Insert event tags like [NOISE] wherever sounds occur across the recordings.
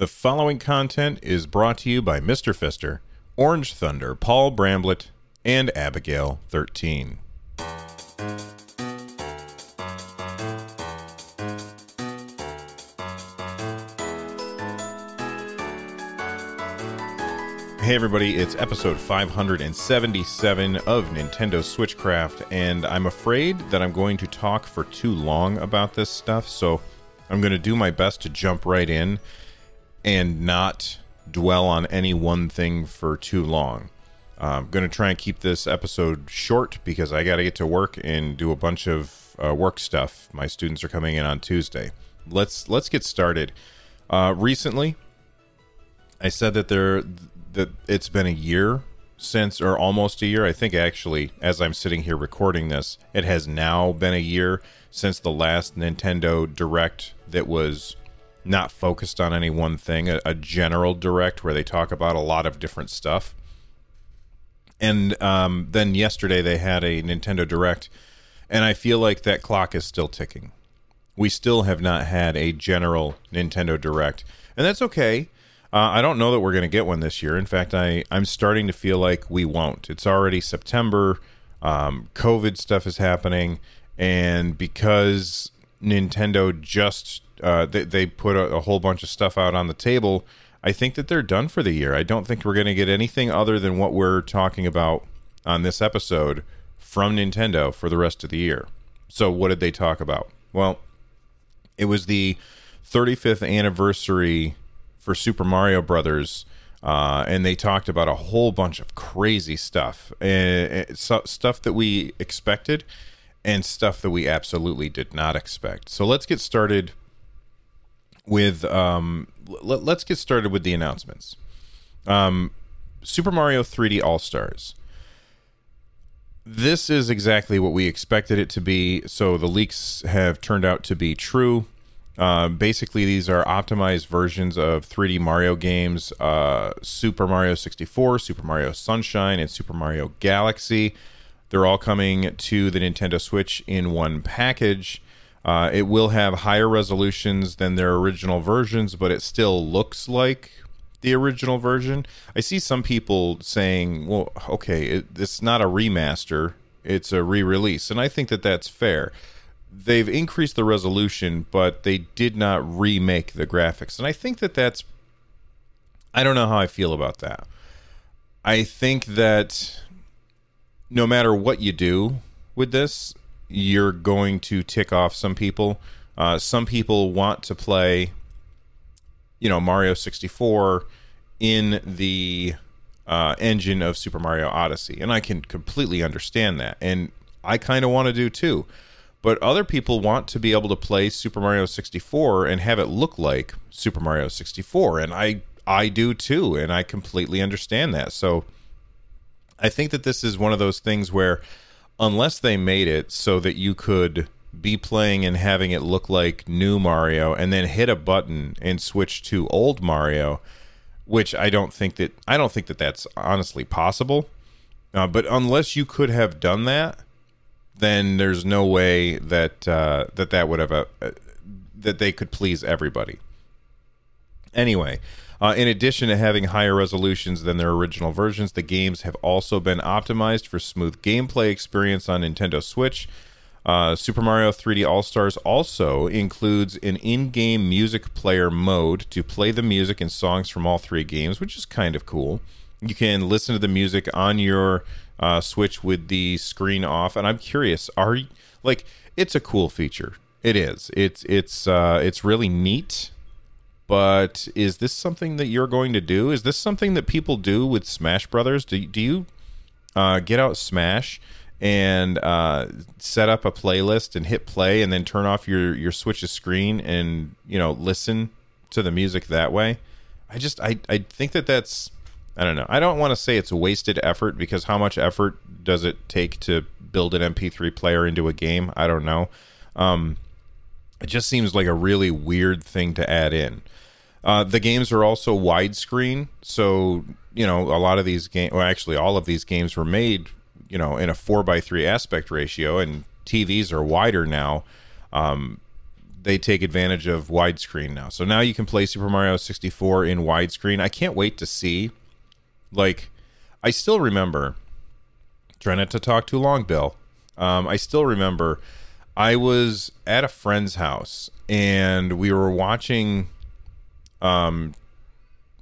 The following content is brought to you by Mr. Fister, Orange Thunder, Paul Bramblett, and Abigail 13. Hey everybody, it's episode 577 of Nintendo Switchcraft, and I'm afraid that I'm going to talk for too long about this stuff, so I'm going to do my best to jump right in and not dwell on any one thing for too long. I'm going to try and keep this episode short because I got to get to work and do a bunch of uh, work stuff. My students are coming in on Tuesday. Let's let's get started. Uh, recently, I said that there that it's been a year since, or almost a year. I think actually, as I'm sitting here recording this, it has now been a year since the last Nintendo Direct that was not focused on any one thing, a, a general direct where they talk about a lot of different stuff. And um, then yesterday they had a Nintendo Direct, and I feel like that clock is still ticking. We still have not had a general Nintendo Direct, and that's okay. Uh, I don't know that we're going to get one this year. In fact, I I'm starting to feel like we won't. It's already September. Um, COVID stuff is happening, and because Nintendo just uh, they, they put a, a whole bunch of stuff out on the table. I think that they're done for the year. I don't think we're going to get anything other than what we're talking about on this episode from Nintendo for the rest of the year. So, what did they talk about? Well, it was the 35th anniversary for Super Mario Brothers, uh, and they talked about a whole bunch of crazy stuff, uh, stuff that we expected, and stuff that we absolutely did not expect. So let's get started with um, l- let's get started with the announcements. Um, Super Mario 3D All Stars. This is exactly what we expected it to be. So the leaks have turned out to be true. Uh, basically, these are optimized versions of 3D Mario games uh, Super Mario 64, Super Mario Sunshine, and Super Mario Galaxy. They're all coming to the Nintendo Switch in one package. Uh, it will have higher resolutions than their original versions, but it still looks like the original version. I see some people saying, well, okay, it, it's not a remaster, it's a re release. And I think that that's fair. They've increased the resolution, but they did not remake the graphics. And I think that that's. I don't know how I feel about that. I think that no matter what you do with this, you're going to tick off some people. Uh, some people want to play, you know, Mario 64 in the uh, engine of Super Mario Odyssey, and I can completely understand that, and I kind of want to do too. But other people want to be able to play Super Mario 64 and have it look like Super Mario 64, and I I do too, and I completely understand that. So I think that this is one of those things where unless they made it so that you could be playing and having it look like new Mario and then hit a button and switch to old Mario, which I don't think that I don't think that that's honestly possible. Uh, but unless you could have done that, then there's no way that uh, that that would have a, uh, that they could please everybody. Anyway, uh, in addition to having higher resolutions than their original versions, the games have also been optimized for smooth gameplay experience on Nintendo Switch. Uh, Super Mario 3D All Stars also includes an in game music player mode to play the music and songs from all three games, which is kind of cool. You can listen to the music on your uh, Switch with the screen off. And I'm curious, are like it's a cool feature. It is. It's it's uh, it's really neat but is this something that you're going to do? Is this something that people do with Smash Brothers? Do, do you uh, get out Smash and uh, set up a playlist and hit play and then turn off your, your Switch's screen and, you know, listen to the music that way? I just, I, I think that that's, I don't know. I don't want to say it's wasted effort because how much effort does it take to build an MP3 player into a game? I don't know. Um, it just seems like a really weird thing to add in. Uh, the games are also widescreen, so you know a lot of these games. Well, actually, all of these games were made, you know, in a four by three aspect ratio, and TVs are wider now. Um, they take advantage of widescreen now. So now you can play Super Mario 64 in widescreen. I can't wait to see. Like, I still remember. Try not to talk too long, Bill. Um, I still remember. I was at a friend's house and we were watching. Um,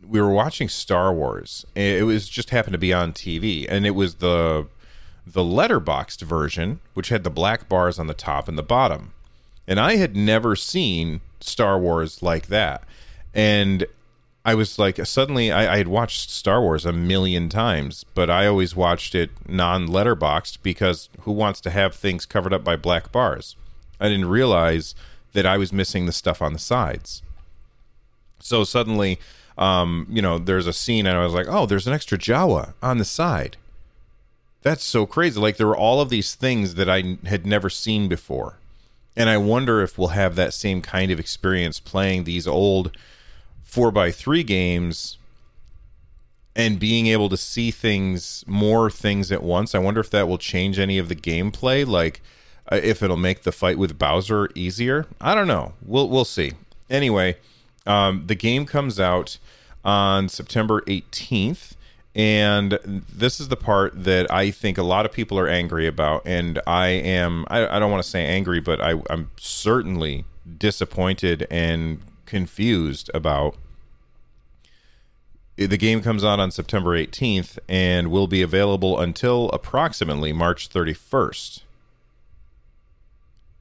we were watching Star Wars. It was just happened to be on TV, and it was the the letterboxed version, which had the black bars on the top and the bottom. And I had never seen Star Wars like that. And I was like, suddenly, I, I had watched Star Wars a million times, but I always watched it non letterboxed because who wants to have things covered up by black bars? I didn't realize that I was missing the stuff on the sides. So suddenly, um, you know, there's a scene and I was like, oh, there's an extra Jawa on the side. That's so crazy. Like there were all of these things that I had never seen before. And I wonder if we'll have that same kind of experience playing these old 4x3 games and being able to see things, more things at once. I wonder if that will change any of the gameplay. Like, uh, if it'll make the fight with Bowser easier. I don't know. We'll we'll see. Anyway, um, the game comes out on September 18th, and this is the part that I think a lot of people are angry about, and I am. I, I don't want to say angry, but I, I'm certainly disappointed and confused about. The game comes out on September 18th and will be available until approximately March 31st.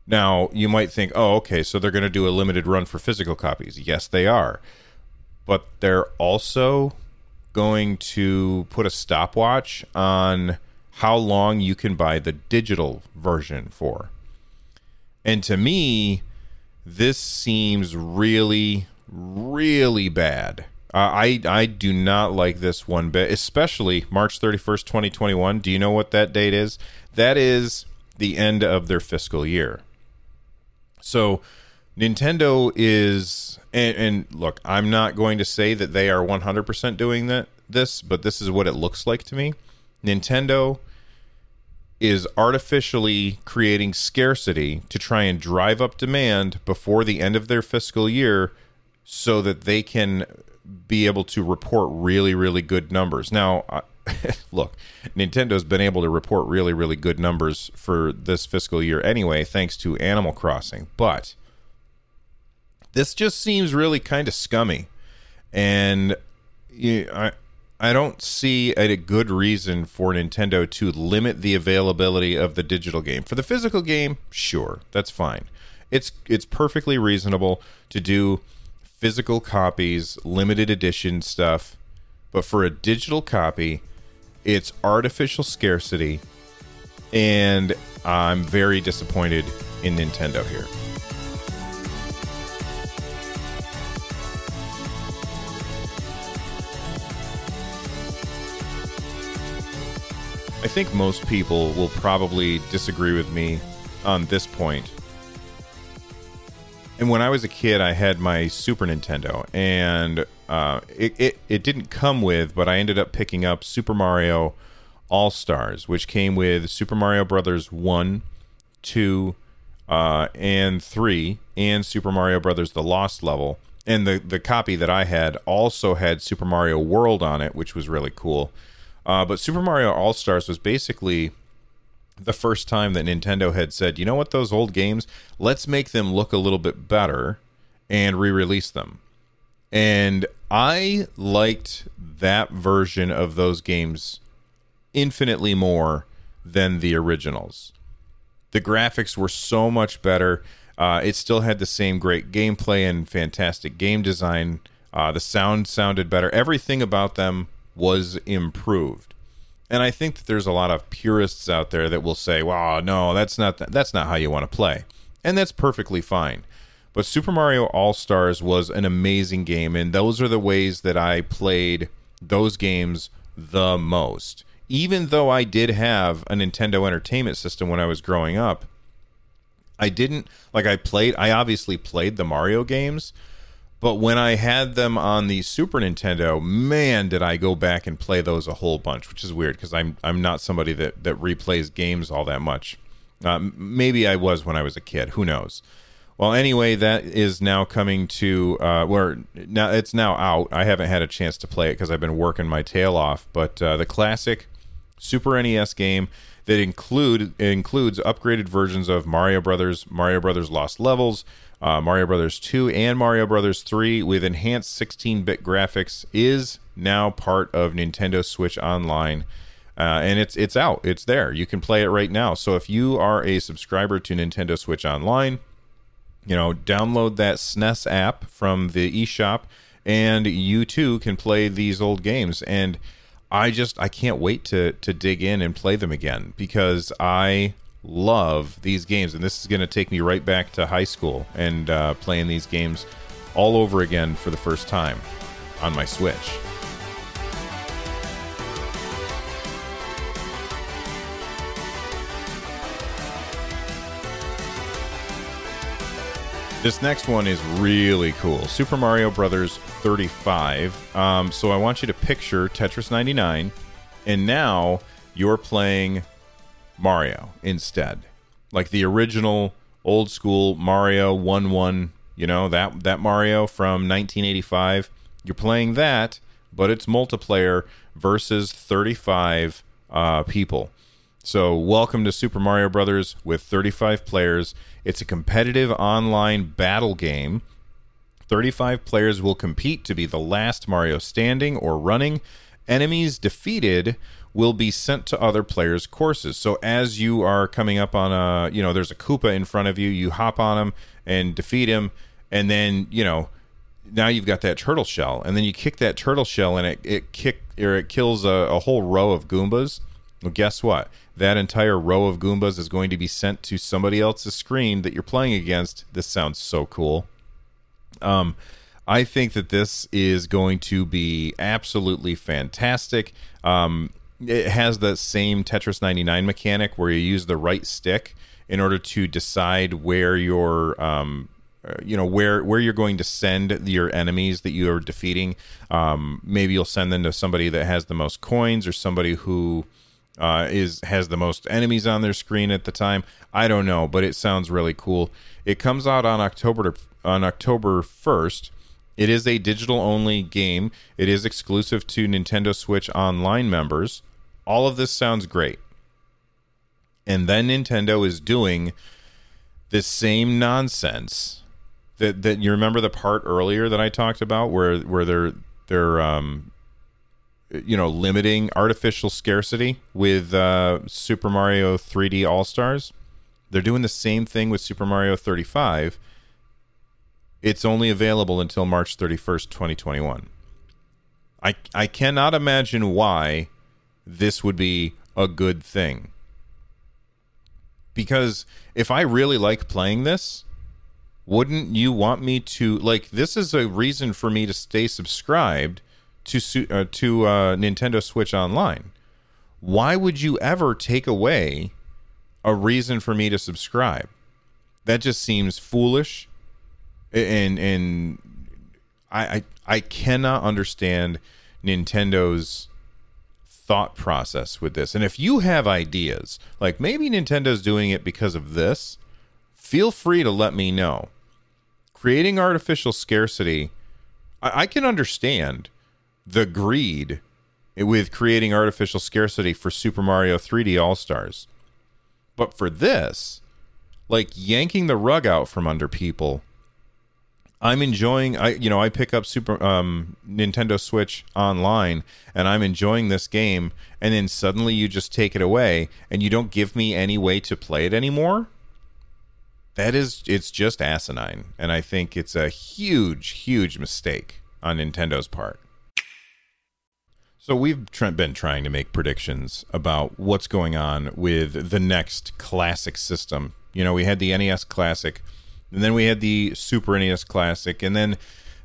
Now, you might think, oh, okay, so they're going to do a limited run for physical copies. Yes, they are. But they're also going to put a stopwatch on how long you can buy the digital version for. And to me, this seems really, really bad. Uh, I I do not like this one bit, especially March 31st, 2021. Do you know what that date is? That is the end of their fiscal year. So Nintendo is and, and, look, I'm not going to say that they are 100% doing that this, but this is what it looks like to me. Nintendo is artificially creating scarcity to try and drive up demand before the end of their fiscal year so that they can be able to report really really good numbers. Now, [LAUGHS] look, Nintendo's been able to report really, really good numbers for this fiscal year anyway, thanks to Animal Crossing. But this just seems really kind of scummy, and you, I. I don't see a good reason for Nintendo to limit the availability of the digital game. For the physical game, sure, that's fine. It's it's perfectly reasonable to do physical copies, limited edition stuff, but for a digital copy, it's artificial scarcity, and I'm very disappointed in Nintendo here. I think most people will probably disagree with me on this point. And when I was a kid, I had my Super Nintendo, and uh, it, it, it didn't come with, but I ended up picking up Super Mario All Stars, which came with Super Mario Brothers 1, 2, uh, and 3, and Super Mario Brothers The Lost Level. And the, the copy that I had also had Super Mario World on it, which was really cool. Uh, but Super Mario All Stars was basically the first time that Nintendo had said, you know what, those old games, let's make them look a little bit better and re release them. And I liked that version of those games infinitely more than the originals. The graphics were so much better. Uh, it still had the same great gameplay and fantastic game design. Uh, the sound sounded better. Everything about them was improved. And I think that there's a lot of purists out there that will say, "Well, no, that's not th- that's not how you want to play," and that's perfectly fine. But Super Mario All Stars was an amazing game, and those are the ways that I played those games the most. Even though I did have a Nintendo Entertainment System when I was growing up, I didn't like I played I obviously played the Mario games, but when I had them on the Super Nintendo, man, did I go back and play those a whole bunch, which is weird because I'm I'm not somebody that that replays games all that much. Uh, maybe I was when I was a kid. Who knows? Well, anyway, that is now coming to uh, where now it's now out. I haven't had a chance to play it because I've been working my tail off. But uh, the classic Super NES game that include includes upgraded versions of Mario Brothers, Mario Brothers Lost Levels, uh, Mario Brothers 2, and Mario Brothers 3 with enhanced 16-bit graphics is now part of Nintendo Switch Online. Uh, and it's it's out. It's there. You can play it right now. So if you are a subscriber to Nintendo Switch Online, you know, download that SNES app from the eShop, and you too can play these old games. And I just I can't wait to to dig in and play them again because I love these games, and this is going to take me right back to high school and uh, playing these games all over again for the first time on my Switch. This next one is really cool. Super Mario Brothers 35. Um, so I want you to picture Tetris 99, and now you're playing Mario instead, like the original old school Mario 1 1. You know that that Mario from 1985. You're playing that, but it's multiplayer versus 35 uh, people. So, welcome to Super Mario Brothers with 35 players. It's a competitive online battle game. 35 players will compete to be the last Mario standing or running. Enemies defeated will be sent to other players' courses. So as you are coming up on a, you know, there's a Koopa in front of you, you hop on him and defeat him, and then, you know, now you've got that turtle shell, and then you kick that turtle shell, and it it kick or it kills a, a whole row of Goombas. Well, guess what? that entire row of Goombas is going to be sent to somebody else's screen that you're playing against. This sounds so cool. Um, I think that this is going to be absolutely fantastic. Um, it has the same Tetris 99 mechanic where you use the right stick in order to decide where your um, uh, you know where where you're going to send your enemies that you are defeating. Um, maybe you'll send them to somebody that has the most coins or somebody who uh, is has the most enemies on their screen at the time. I don't know, but it sounds really cool. It comes out on October to, on October first. It is a digital only game. It is exclusive to Nintendo Switch Online members. All of this sounds great. And then Nintendo is doing the same nonsense that that you remember the part earlier that I talked about where where they're they're um you know limiting artificial scarcity with uh, Super Mario 3D All Stars. They're doing the same thing with Super Mario 35. It's only available until March 31st, 2021. I I cannot imagine why this would be a good thing. Because if I really like playing this, wouldn't you want me to like this is a reason for me to stay subscribed to uh, to uh, Nintendo Switch Online. Why would you ever take away a reason for me to subscribe? That just seems foolish, and and I I, I cannot understand Nintendo's thought process with this. And if you have ideas, like maybe Nintendo's doing it because of this, feel free to let me know. Creating artificial scarcity, I, I can understand the greed with creating artificial scarcity for Super Mario 3D All Stars. But for this, like yanking the rug out from under people, I'm enjoying I you know, I pick up Super um Nintendo Switch online and I'm enjoying this game and then suddenly you just take it away and you don't give me any way to play it anymore. That is it's just asinine and I think it's a huge huge mistake on Nintendo's part. So we've been trying to make predictions about what's going on with the next classic system. You know, we had the NES Classic, and then we had the Super NES Classic, and then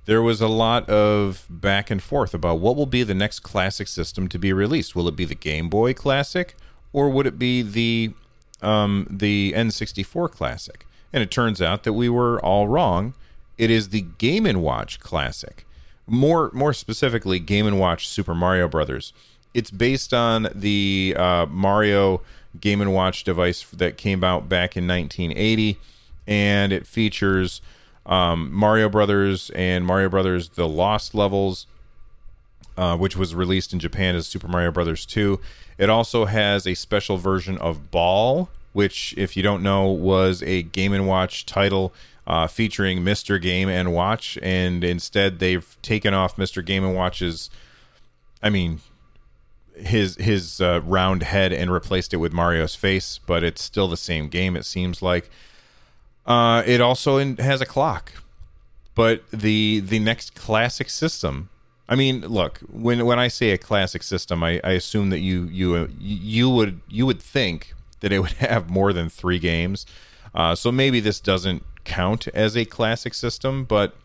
there was a lot of back and forth about what will be the next classic system to be released. Will it be the Game Boy Classic, or would it be the um, the N64 Classic? And it turns out that we were all wrong. It is the Game and Watch Classic more more specifically Game and Watch Super Mario Brothers. It's based on the uh, Mario Game and Watch device that came out back in 1980. And it features um, Mario Brothers and Mario Brothers: The Lost Levels, uh, which was released in Japan as Super Mario Brothers 2. It also has a special version of Ball, which, if you don't know, was a Game and Watch title uh, featuring Mr. Game and Watch, and instead they've taken off Mr. Game and Watch's. I mean, his his uh, round head and replaced it with Mario's face, but it's still the same game. It seems like. Uh, it also in, has a clock, but the the next classic system. I mean, look when when I say a classic system, I, I assume that you you you would you would think that it would [LAUGHS] have more than three games. Uh, so maybe this doesn't count as a classic system, but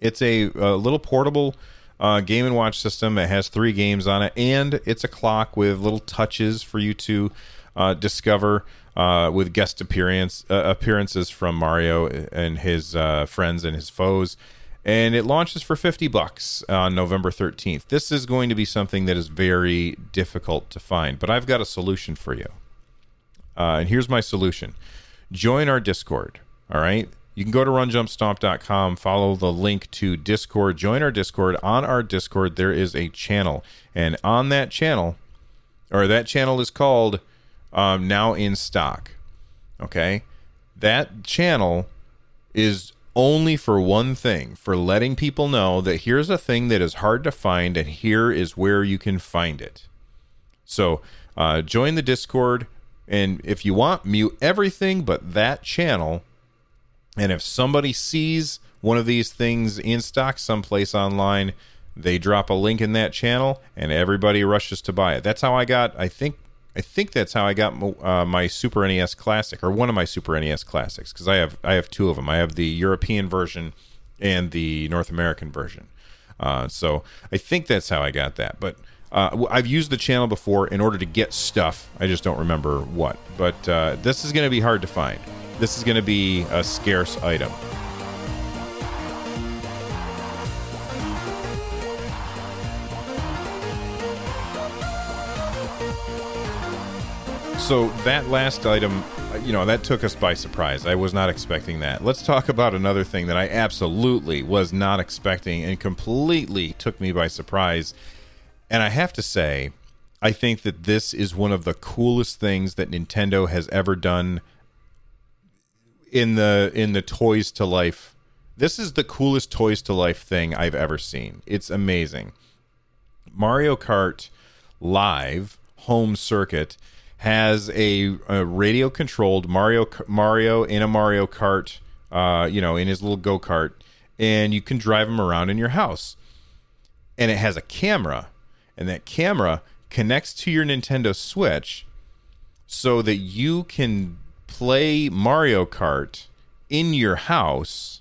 it's a, a little portable uh, game and watch system. It has three games on it, and it's a clock with little touches for you to uh, discover uh, with guest appearance uh, appearances from Mario and his uh, friends and his foes. And it launches for 50 bucks on November 13th. This is going to be something that is very difficult to find, but I've got a solution for you. Uh, and here's my solution join our Discord. All right. You can go to runjumpstomp.com, follow the link to Discord, join our Discord. On our Discord, there is a channel. And on that channel, or that channel is called um, Now in Stock. Okay. That channel is only for one thing for letting people know that here's a thing that is hard to find and here is where you can find it. So uh, join the Discord. And if you want, mute everything but that channel and if somebody sees one of these things in stock someplace online, they drop a link in that channel and everybody rushes to buy it. That's how I got, I think, I think that's how I got uh, my Super NES Classic or one of my Super NES Classics because I have I have two of them. I have the European version and the North American version. Uh, so I think that's how I got that. But uh, I've used the channel before in order to get stuff. I just don't remember what. But uh, this is going to be hard to find this is going to be a scarce item. So that last item, uh, you know, that took us by surprise. I was not expecting that. Let's talk about another thing that I absolutely was not expecting and completely took me by surprise. And I have to say, I think that this is one of the coolest things that Nintendo has ever done in the in the toys to life this is the coolest toys to life thing i've ever seen it's amazing mario kart live home circuit has a, a radio controlled mario mario in a mario kart uh, you know in his little go-kart and you can drive him around in your house and it has a camera and that camera connects to your nintendo switch so that you can play Mario Kart in your house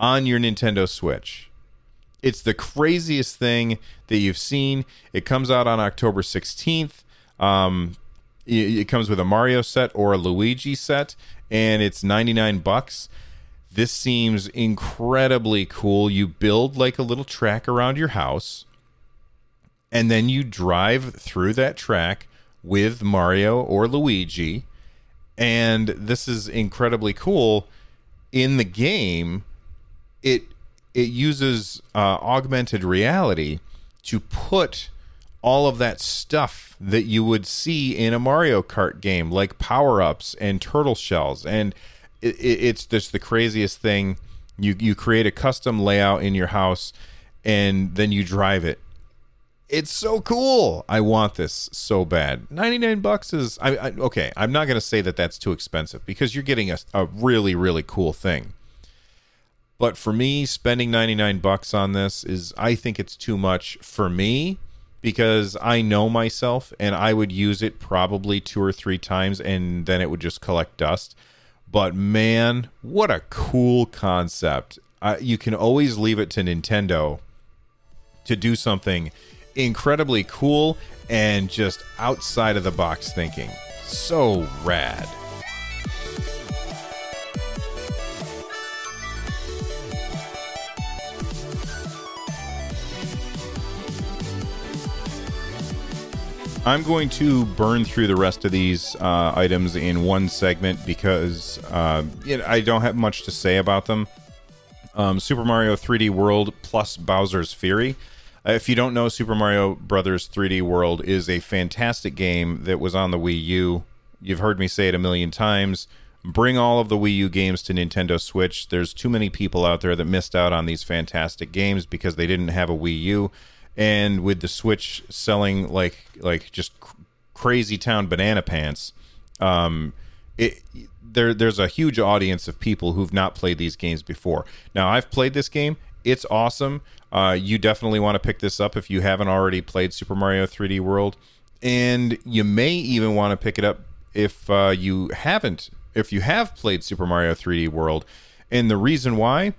on your Nintendo Switch. It's the craziest thing that you've seen. It comes out on October 16th. Um, it, comes with a Mario set or a Luigi set, and it's 99 bucks. This seems incredibly cool. You build like a little track around your house, and then you drive through that track with Mario or Luigi. And this is incredibly cool. In the game, it it uses uh, augmented reality to put all of that stuff that you would see in a Mario Kart game, like power ups and turtle shells, and it, it's just the craziest thing. You you create a custom layout in your house, and then you drive it, it's so cool. I want this so bad. 99 bucks is I, I okay, I'm not going to say that that's too expensive because you're getting a, a really really cool thing. But for me spending 99 bucks on this is I think it's too much for me because I know myself and I would use it probably two or three times and then it would just collect dust. But man, what a cool concept. Uh, you can always leave it to Nintendo to do something incredibly cool and just outside of the box thinking. So rad. I'm going to burn through the rest of these uh, items in one segment because uh, I don't have much to say about them. Um, Super Mario 3D World plus Bowser's Fury. Uh, if you don't know, Super Mario Brothers 3D World is a fantastic game that was on the Wii U. You've heard me say it a million times. Bring all of the Wii U games to Nintendo Switch. There's too many people out there that missed out on these fantastic games because they didn't have a Wii U and with the Switch selling like like just cr- crazy town banana pants, um, it there there's a huge audience of people who've not played these games before. Now I've played this game; it's awesome. Uh, you definitely want to pick this up if you haven't already played Super Mario 3D World, and you may even want to pick it up if uh, you haven't if you have played Super Mario 3D World. And the reason why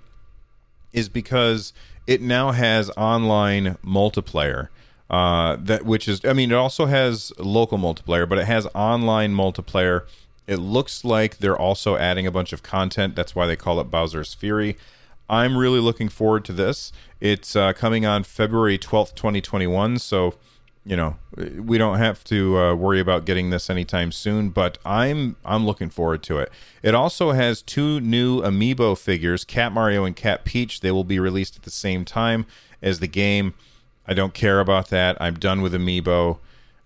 is because it now has online multiplayer. Uh, that which is, I mean, it also has local multiplayer, but it has online multiplayer. It looks like they're also adding a bunch of content. That's why they call it Bowser's Fury. I'm really looking forward to this. It's uh, coming on February 12th, 2021. So you know we don't have to uh, worry about getting this anytime soon but i'm i'm looking forward to it. It also has two new amiibo figures cat mario and cat peach. They will be released at the same time as the game. I don't care about that. I'm done with amiibo.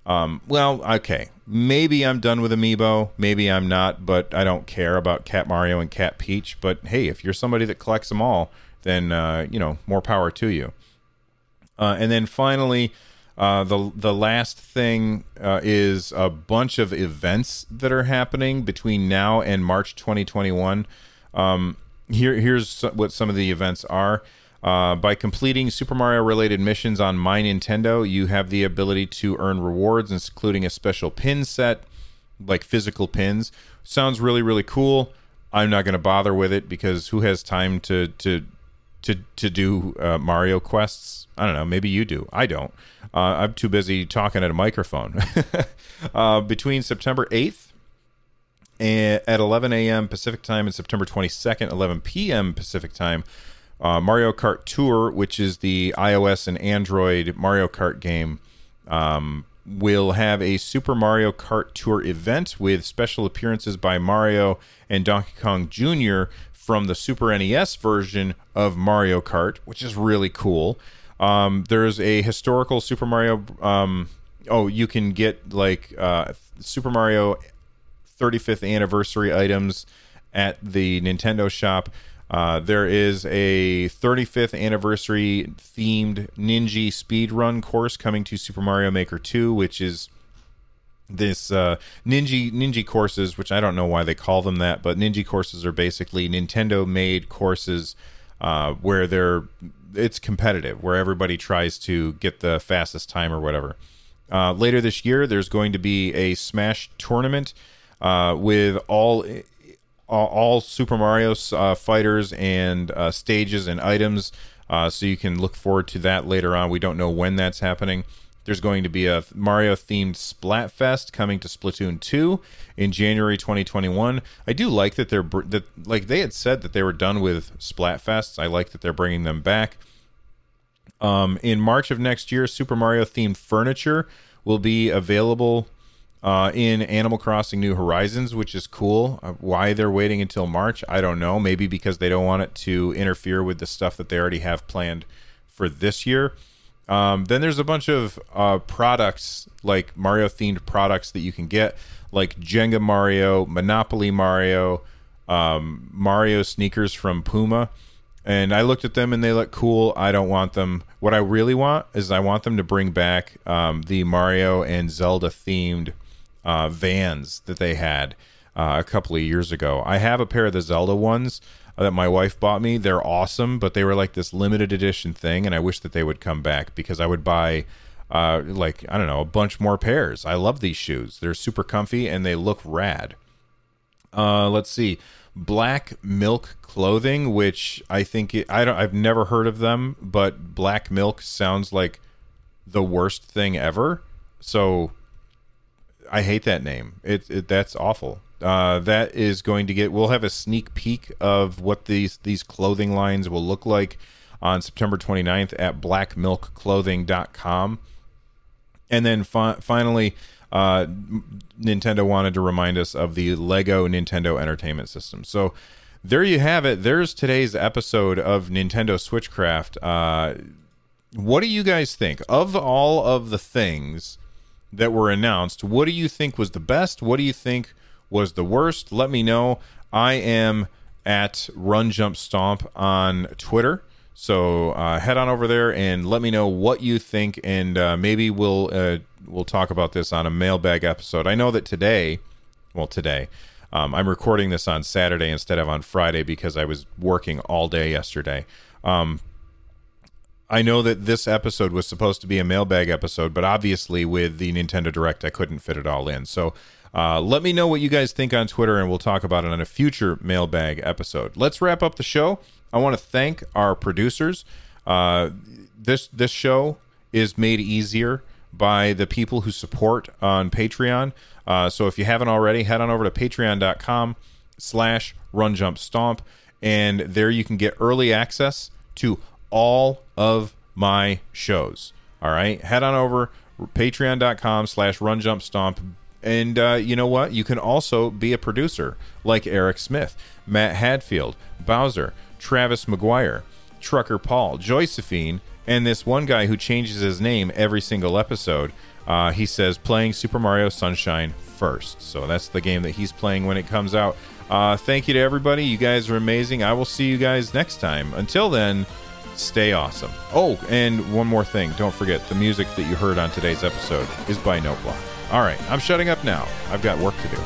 Um, well okay. Maybe i'm done with amiibo. Maybe i'm not but i don't care about cat mario and cat peach. But hey if you're somebody that collects them all then uh, you know more power to you. Uh, and then finally uh, the the last thing uh, is a bunch of events that are happening between now and March 2021. Um, here here's what some of the events are. Uh, by completing Super Mario related missions on My Nintendo, you have the ability to earn rewards, including a special pin set, like physical pins. Sounds really really cool. I'm not going to bother with it because who has time to to to to do uh, Mario quests? I don't know. Maybe you do. I don't. Uh, I'm too busy talking at a microphone. [LAUGHS] uh, between September 8th and at 11 a.m. Pacific time and September 22nd, 11 p.m. Pacific time, uh, Mario Kart Tour, which is the iOS and Android Mario Kart game, um, will have a Super Mario Kart Tour event with special appearances by Mario and Donkey Kong Jr. from the Super NES version of Mario Kart, which is really cool. Um, there's a historical Super Mario. Um, oh, you can get like uh, Super Mario 35th anniversary items at the Nintendo shop. Uh, there is a 35th anniversary themed Ninja speed run course coming to Super Mario Maker 2, which is this uh, Ninja Ninja courses, which I don't know why they call them that, but Ninja courses are basically Nintendo made courses uh, where they're it's competitive where everybody tries to get the fastest time or whatever. Uh, later this year, there's going to be a Smash tournament uh, with all all Super Mario uh, fighters and uh, stages and items. So you can look forward to that later on. We don't know when that's happening. There's going to be a Mario themed Splatfest coming to Splatoon 2 in January 2021. I do like that they're that like they had said that they were done with Splatfests. I like that they're bringing them back. Um, in March of next year, Super Mario themed furniture will be available uh, in Animal Crossing New Horizons, which is cool. Uh, why they're waiting until March, I don't know. Maybe because they don't want it to interfere with the stuff that they already have planned for this year. Um, then there's a bunch of uh, products like Mario themed products that you can get, like Jenga Mario, Monopoly Mario, um, Mario sneakers from Puma. And I looked at them and they look cool. I don't want them. What I really want is I want them to bring back um, the Mario and Zelda themed uh, vans that they had uh, a couple of years ago. I have a pair of the Zelda ones that my wife bought me. They're awesome, but they were like this limited edition thing, and I wish that they would come back because I would buy uh, like I don't know a bunch more pairs. I love these shoes. They're super comfy and they look rad. Uh, let's see, Black Milk Clothing, which I think it, I don't. I've never heard of them, but Black Milk sounds like the worst thing ever. So I hate that name. It, it that's awful. Uh, that is going to get. We'll have a sneak peek of what these these clothing lines will look like on September 29th at blackmilkclothing.com. And then fi- finally, uh, Nintendo wanted to remind us of the Lego Nintendo Entertainment System. So there you have it. There's today's episode of Nintendo Switchcraft. Uh, what do you guys think of all of the things that were announced? What do you think was the best? What do you think was the worst? Let me know. I am at Run Jump Stomp on Twitter. So uh, head on over there and let me know what you think, and uh, maybe we'll uh, we'll talk about this on a mailbag episode. I know that today, well, today, um, I'm recording this on Saturday instead of on Friday because I was working all day yesterday. Um, I know that this episode was supposed to be a mailbag episode, but obviously with the Nintendo Direct, I couldn't fit it all in. So uh, let me know what you guys think on Twitter, and we'll talk about it on a future mailbag episode. Let's wrap up the show. I want to thank our producers. Uh, this this show is made easier by the people who support on Patreon. Uh, so if you haven't already, head on over to patreon.com slash run jump stomp, and there you can get early access to all of my shows. All right, head on over patreon.com slash run jump stomp and uh, you know what? You can also be a producer like Eric Smith, Matt Hadfield, Bowser, Travis McGuire, Trucker Paul, Josephine, and this one guy who changes his name every single episode. Uh, he says playing Super Mario Sunshine first. So that's the game that he's playing when it comes out. Uh, thank you to everybody. You guys are amazing. I will see you guys next time. Until then, stay awesome. Oh, and one more thing. Don't forget the music that you heard on today's episode is by Noteblock. All right, I'm shutting up now. I've got work to do.